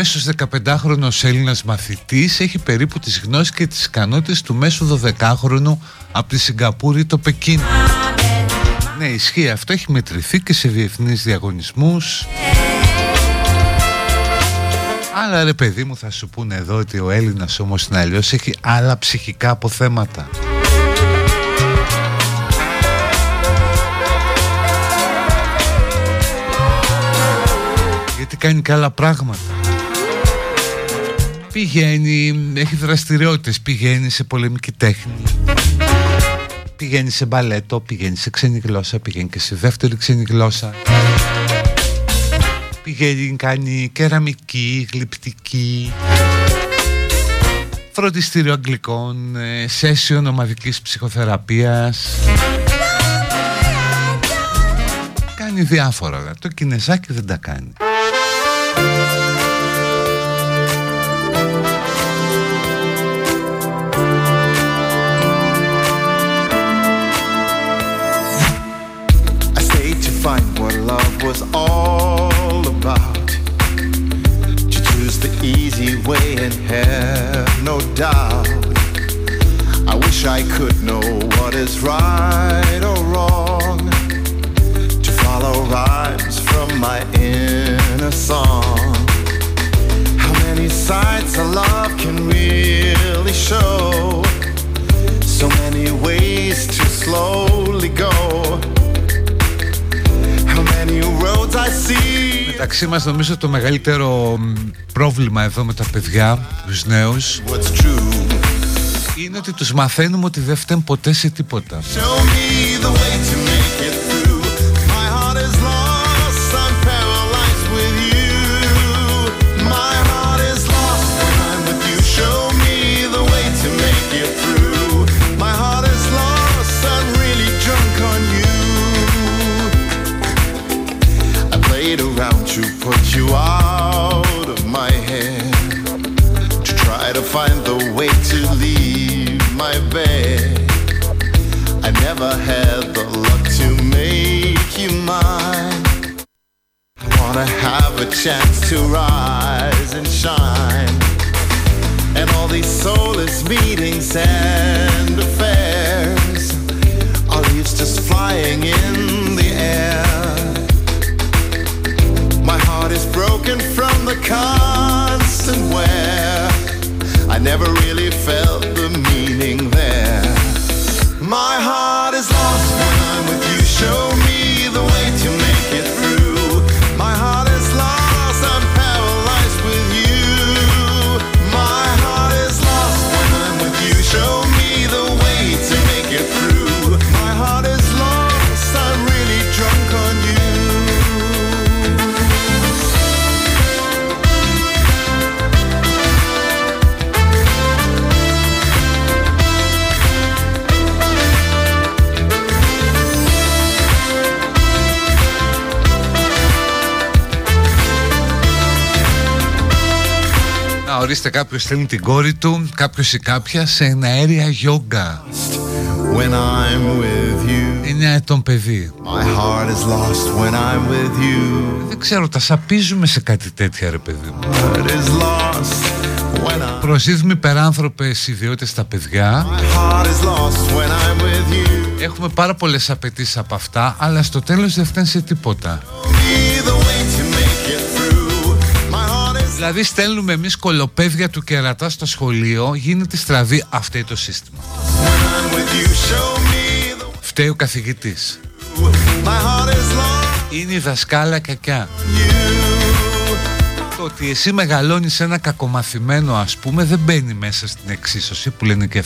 Μέσος 15χρονος Έλληνας μαθητής έχει περίπου τις γνώσεις και τις ικανότητες του μέσου 12χρονου από τη Σιγκαπούρη ή το Πεκίνο. Ναι, ισχύει αυτό, έχει μετρηθεί και σε διεθνείς διαγωνισμούς. Αλλά ρε παιδί μου θα σου πούνε εδώ ότι ο Έλληνας όμως είναι αλλιώς έχει άλλα ψυχικά αποθέματα. Γιατί κάνει και άλλα πράγματα. Πηγαίνει, έχει δραστηριότητες, πηγαίνει σε πολεμική τέχνη. Πηγαίνει σε μπαλέτο, πηγαίνει σε ξένη γλώσσα, πηγαίνει και σε δεύτερη ξένη γλώσσα. Πηγαίνει, κάνει κεραμική, γλυπτική, φροντιστήριο αγγλικών, ε, session ομαδικής ψυχοθεραπείας. Κάνει διάφορα, αλλά το κινεζάκι δεν τα κάνει. Was all about. To choose the easy way and have no doubt. I wish I could know what is right or wrong. To follow rhymes from my inner song. How many sides of love can really show? So many ways to slowly go. Μεταξύ μας νομίζω το μεγαλύτερο μ, πρόβλημα εδώ με τα παιδιά, τους νέους, What's true? είναι ότι τους μαθαίνουμε ότι δεν φταίνουν ποτέ σε τίποτα. Ορίστε κάποιος θέλει την κόρη του, κάποιος ή κάποια σε ένα αέρια γιόγκα. When I'm with you, 9 ετών παιδί. my heart is lost when I'm with you. Δεν ξέρω, τα σαπίζουμε σε κάτι τέτοια ρε παιδί μου. Heart is lost when I'm. Προσδίδουμε υπεράνθρωπες ιδιότητες στα παιδιά. My heart is lost when I'm with you. Έχουμε πάρα πολλές απαιτήσεις από αυτά, αλλά στο τέλος δεν φτάνει σε τίποτα. Δηλαδή στέλνουμε εμείς κολοπέδια του κερατά στο σχολείο, γίνεται στραβή αυτό είναι το σύστημα. when I'm with you. Show me the Φταίει ο καθηγητής. My heart is lost Είναι η δασκάλα κακιά. you. Το ότι εσύ μεγαλώνεις ένα κακομαθημένο ας πούμε δεν μπαίνει μέσα στην εξίσωση που λένε και οι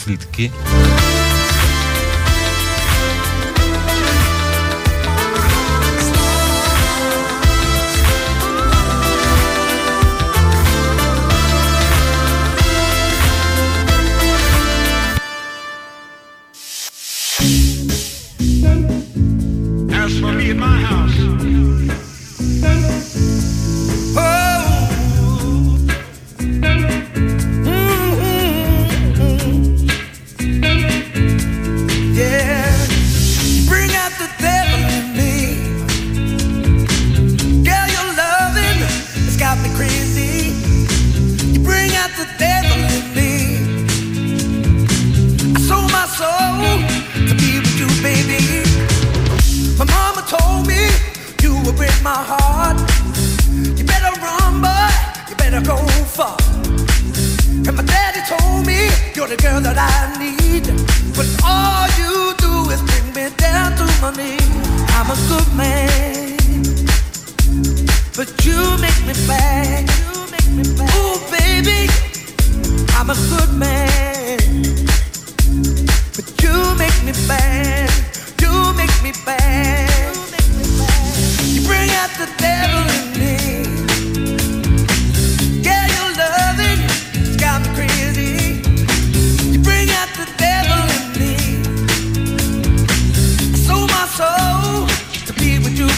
you're the girl that I need. But all you do is bring me down to my knees. I'm a good man, but you make me bad. You make me bad. Ooh, baby, I'm a good man, but you make me bad. You make me bad. You bring out the devil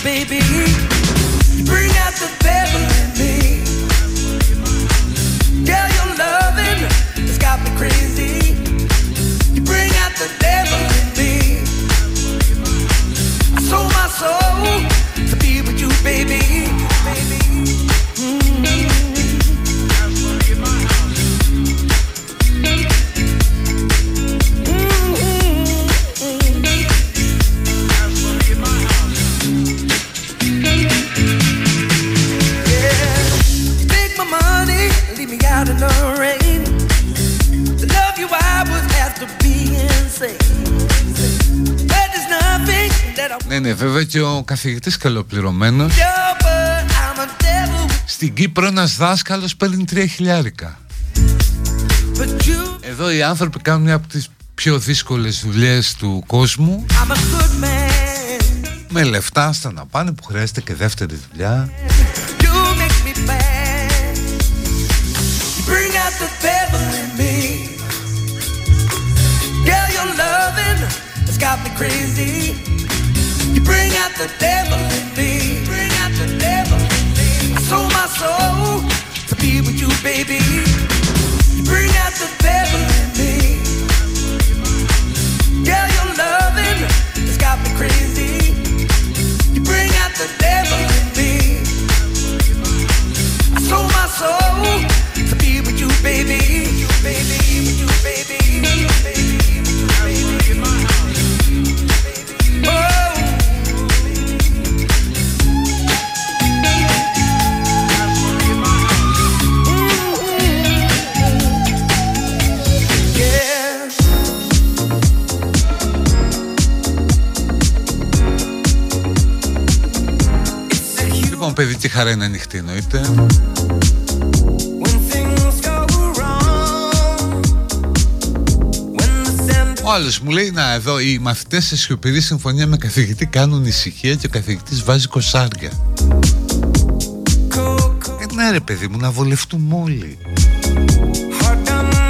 baby. Βέβαια και ο καθηγητής καλοπληρωμένος. do, but I'm a devil. Στην Κύπρο ένας δάσκαλος παίρνει τρία χιλιάρικα. But you, Εδώ οι άνθρωποι κάνουν μια από τις πιο δύσκολες δουλειές του κόσμου I'm a good man. με λεφτά στα να πάνε που χρειάζεται και δεύτερη δουλειά. You make me bad. You bring out the devil in me. Girl, your loving has got me crazy. Bring out the devil in me. Bring out the devil in me. I sold my soul to be with you, baby. You bring out the devil in me. Girl, your loving has got me crazy. You bring out the devil χαρά είναι ανοιχτή εννοείται. When things go wrong, when the sand Ο άλλος μου λέει να εδώ οι μαθητές σε σιωπηρή συμφωνία με καθηγητή κάνουν ησυχία και ο καθηγητής βάζει κοσάρια. cold, Ε, ναι ρε παιδί μου να βολευτούμε όλοι. hard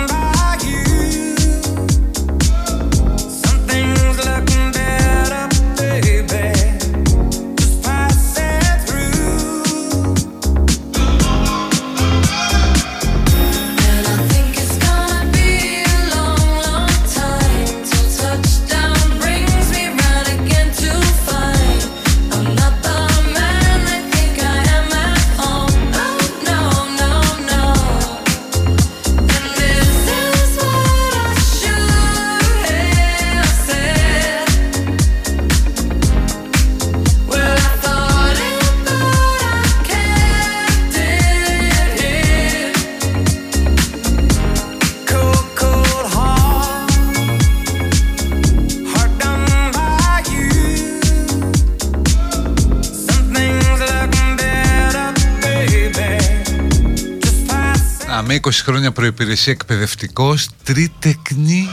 χρόνια προϋπηρεσία εκπαιδευτικός, τρίτεκνη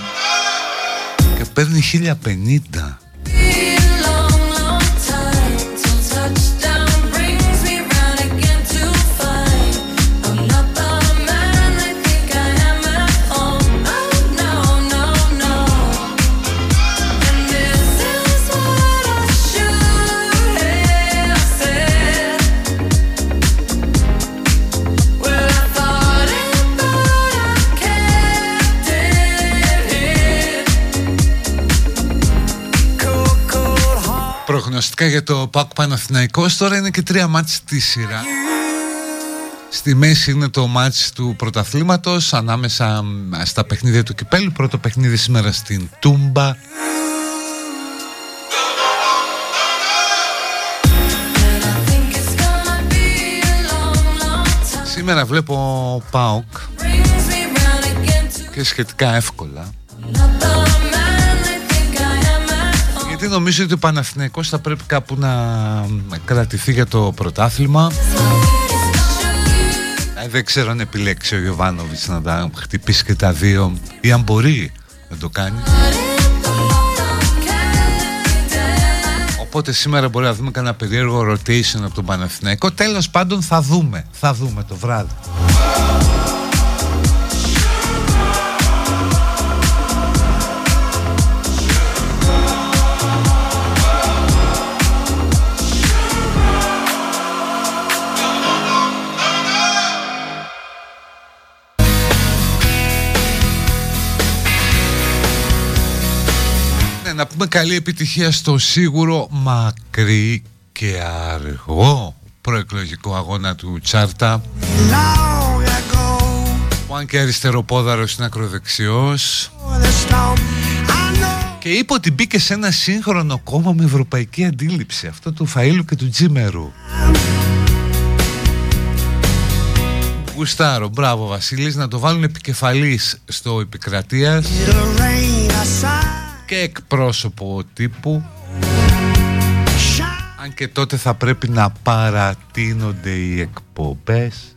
και παίρνει 1050. Heart. Προγνωστικά για το ΠΑΚ Παναθηναϊκός τώρα είναι και τρία μάτς στη σειρά. Στη μέση είναι το μάτς του πρωταθλήματος ανάμεσα μ, στα παιχνίδια του Κυπέλου. Πρώτο παιχνίδι σήμερα στην Τούμπα. And I think it's gonna be a long, long time. Σήμερα βλέπω ΠΑΟΚ Brings me round again to και σχετικά εύκολα. Γιατί νομίζω ότι ο Παναθηναϊκός θα πρέπει κάπου να μ, κρατηθεί για το πρωτάθλημα. Ε, δεν ξέρω αν επιλέξει ο Γιωβάνοβιτς να τα χτυπήσει και τα δύο ή αν μπορεί να το κάνει. Οπότε σήμερα μπορεί να δούμε κανένα περίεργο rotation από τον Παναθηναϊκό. Τέλος πάντων θα δούμε. Θα δούμε το βράδυ. Ναι, να πούμε καλή επιτυχία στο σίγουρο μακρύ και αργό προεκλογικό αγώνα του Τσάρτα. Long ago, που αν και αριστεροπόδαρος είναι ακροδεξιός. The storm, I know και είπε ότι μπήκε σε ένα σύγχρονο κόμμα με ευρωπαϊκή αντίληψη. Αυτό του Φαΐλου και του Τζίμερου. Γουστάρο, μπράβο Βασίλης, να το βάλουν επικεφαλής στο επικρατείας. it'll rain aside. Και εκπρόσωπο τύπου. Shine αν και τότε θα πρέπει να παρατείνονται οι εκπομπές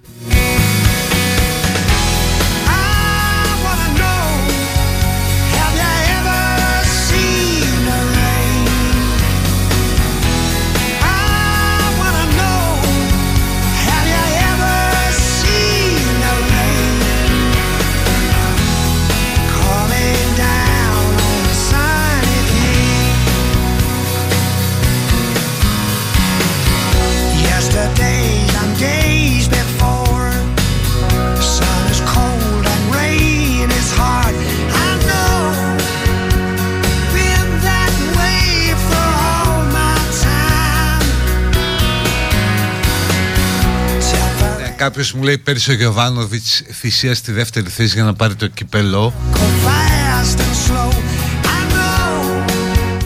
the Ναι, κάποιος μου λέει πέρυσι ο Γιωβάνοβιτς θυσία στη δεύτερη θέση για να πάρει το κυπελό go fast and slow. I know,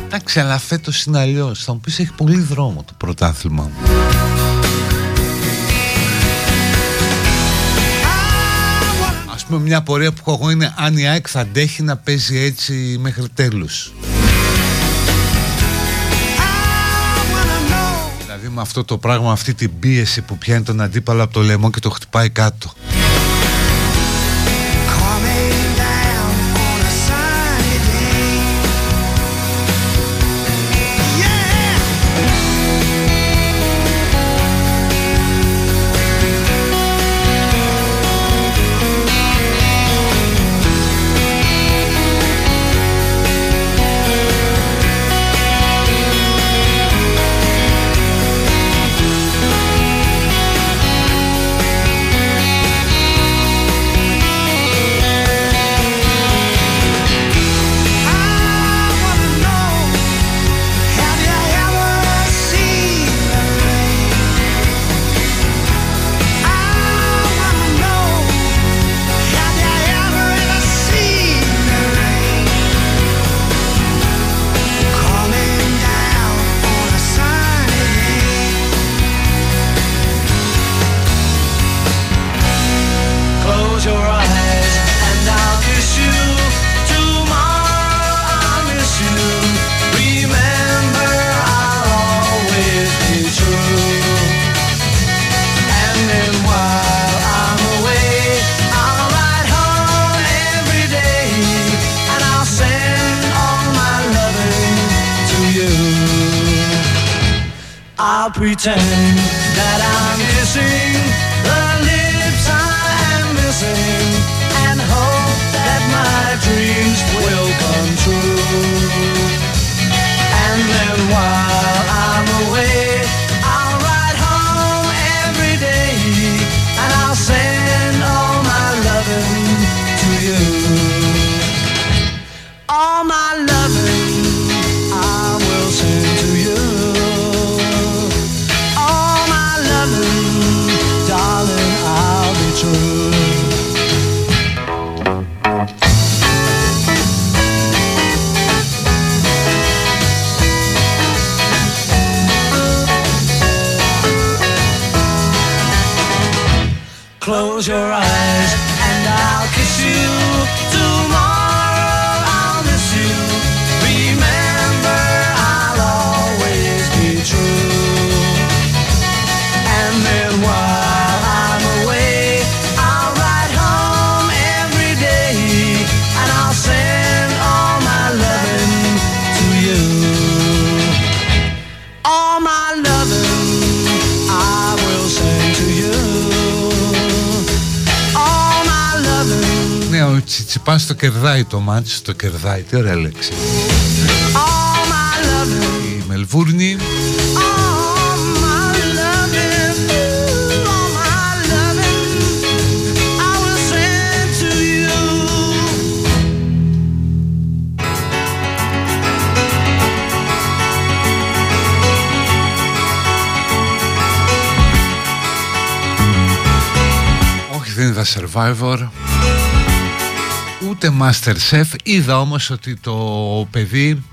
Εντάξει αλλά φέτος είναι αλλιώς. Θα μου πεις έχει πολύ δρόμο το πρωτάθλημα. I wanna Ας πούμε μια πορεία που έχω εγώ είναι αν η ΑΕΚ θα αντέχει να παίζει έτσι μέχρι τέλους με αυτό το πράγμα, αυτή την πίεση που πιάνει τον αντίπαλο από το λαιμό και το χτυπάει κάτω. Το κερδάει το μάτς, το κερδάει, τι ωραία λέξη. all my loving, Η Μελβούρνη. All my loving, Ούτε Masterchef. Είδα όμως ότι το παιδί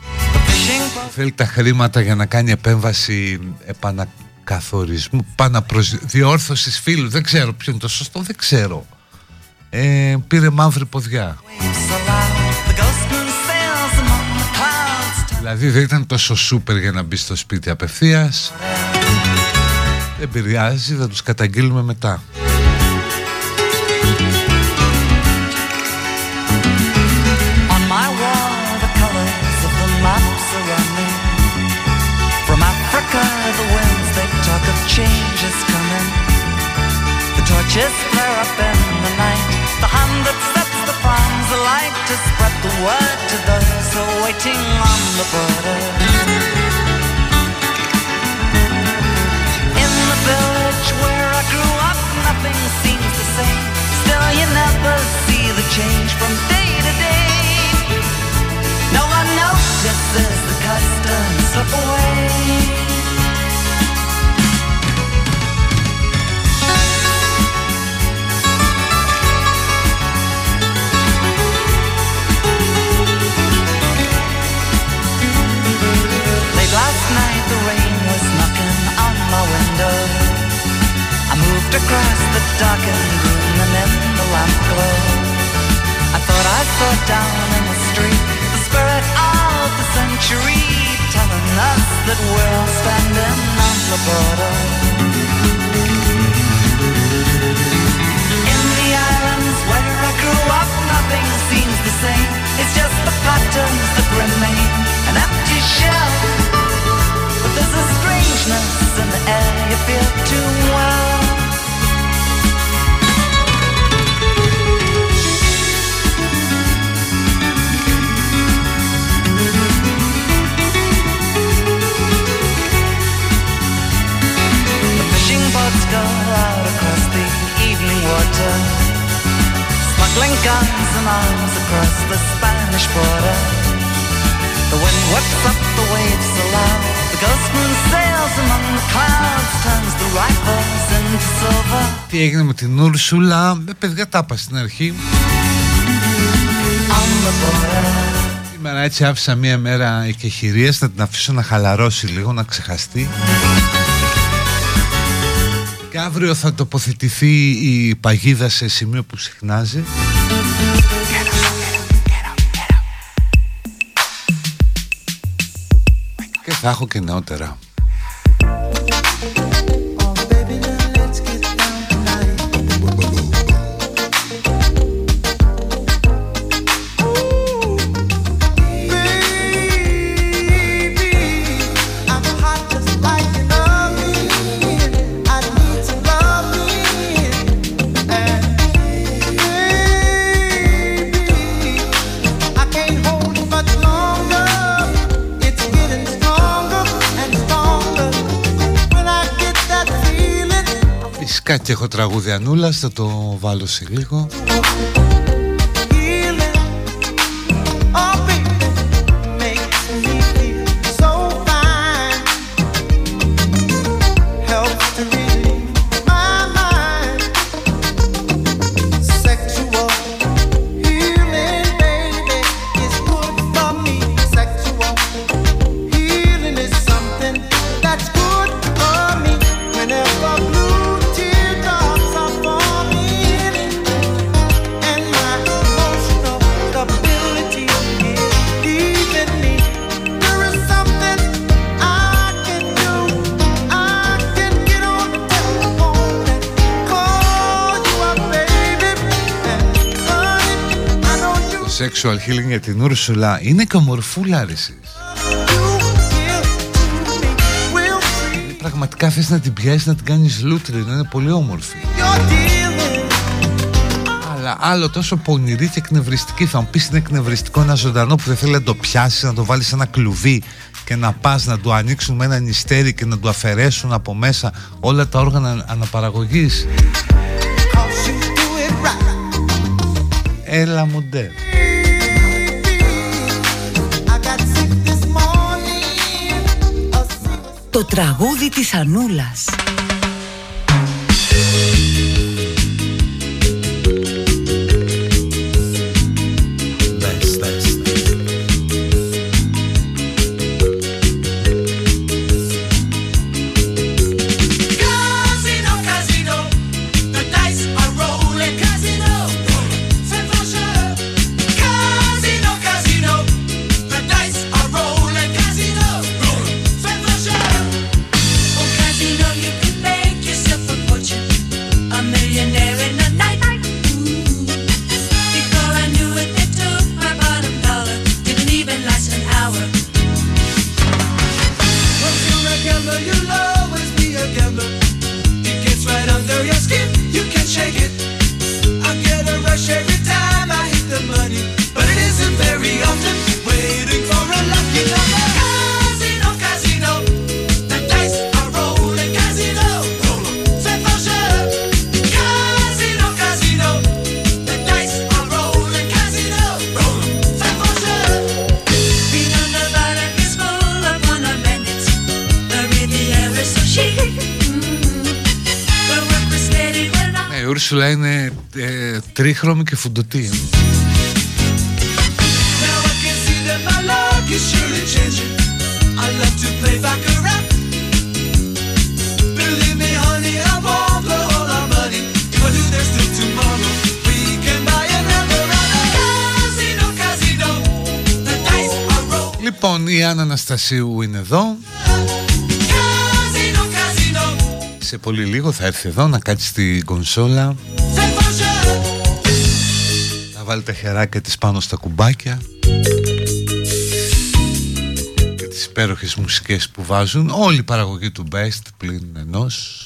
Θέλει τα χρήματα για να κάνει επέμβαση Επανακαθορισμού Επαναπροσδιόρθωσης φίλου. Δεν ξέρω ποιο είναι το σωστό Δεν ξέρω. Ε, Πήρε μαύρη ποδιά. Δηλαδή δεν ήταν τόσο σούπερ για να μπει στο σπίτι απευθείας. Δεν πειράζει, θα τους καταγγείλουμε μετά Torches flare up in the night. The hand that sets the farms alight to spread the word to those who are waiting on the border. In the village where I grew up, nothing seems the same. Still, you never see the change from day to day. No one notices the customs slip away. Last night the rain was knocking on my window. I moved across the darkened room and in the lamp glow. I thought I saw down in the street the spirit of the century telling us that we're standing on the border. In the islands where I grew up, nothing seems the same. It's just the patterns that remain an empty shell. Christmas in the air, you feel too well. τι έγινε με την Ούρσουλα. Ε, παιδιά τάπα στην αρχή. Σήμερα έτσι άφησα μία μέρα εκεχηρίας θα την αφήσω να χαλαρώσει λίγο, να ξεχαστεί. Και αύριο θα τοποθετηθεί η παγίδα σε σημείο που συχνάζει. Και θα έχω και νεότερα. Και έχω τραγουδιανούλα, θα το βάλω σε λίγο. sexual healing για την Ούρσουλα είναι και ομορφούλα ρε δηλαδή, Πραγματικά θες να την πιάσεις να την κάνεις λούτρη, να είναι πολύ όμορφη. Αλλά άλλο τόσο πονηρή και εκνευριστική Θα μου πεις είναι εκνευριστικό ένα ζωντανό που δεν θέλει να το πιάσεις, να το βάλεις σε ένα κλουβί και να πας να του ανοίξουν με ένα νηστέρι και να του αφαιρέσουν από μέσα όλα τα όργανα αναπαραγωγής. Έλα μοντέλ. Το τραγούδι της Ανούλας. και φουντωτή. Λοιπόν, η Άννα Αναστασίου είναι εδώ. Σε πολύ λίγο θα έρθει εδώ να κάτσει στην κονσόλα βάλει τα χεράκια της πάνω στα κουμπάκια. Και τις υπέροχες μουσικές που βάζουν Όλη η παραγωγή του Best πλην ενός.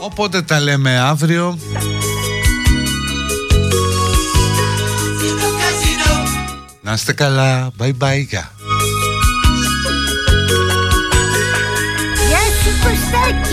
Οπότε τα λέμε αύριο Να είστε καλά Bye bye γεια Γεια σου Κωστάκη